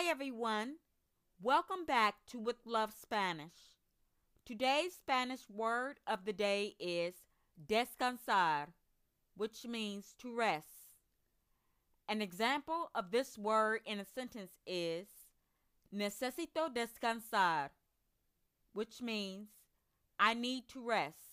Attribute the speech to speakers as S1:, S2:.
S1: Hi everyone. Welcome back to With Love Spanish. Today's Spanish word of the day is descansar, which means to rest. An example of this word in a sentence is necesito descansar, which means I need to rest.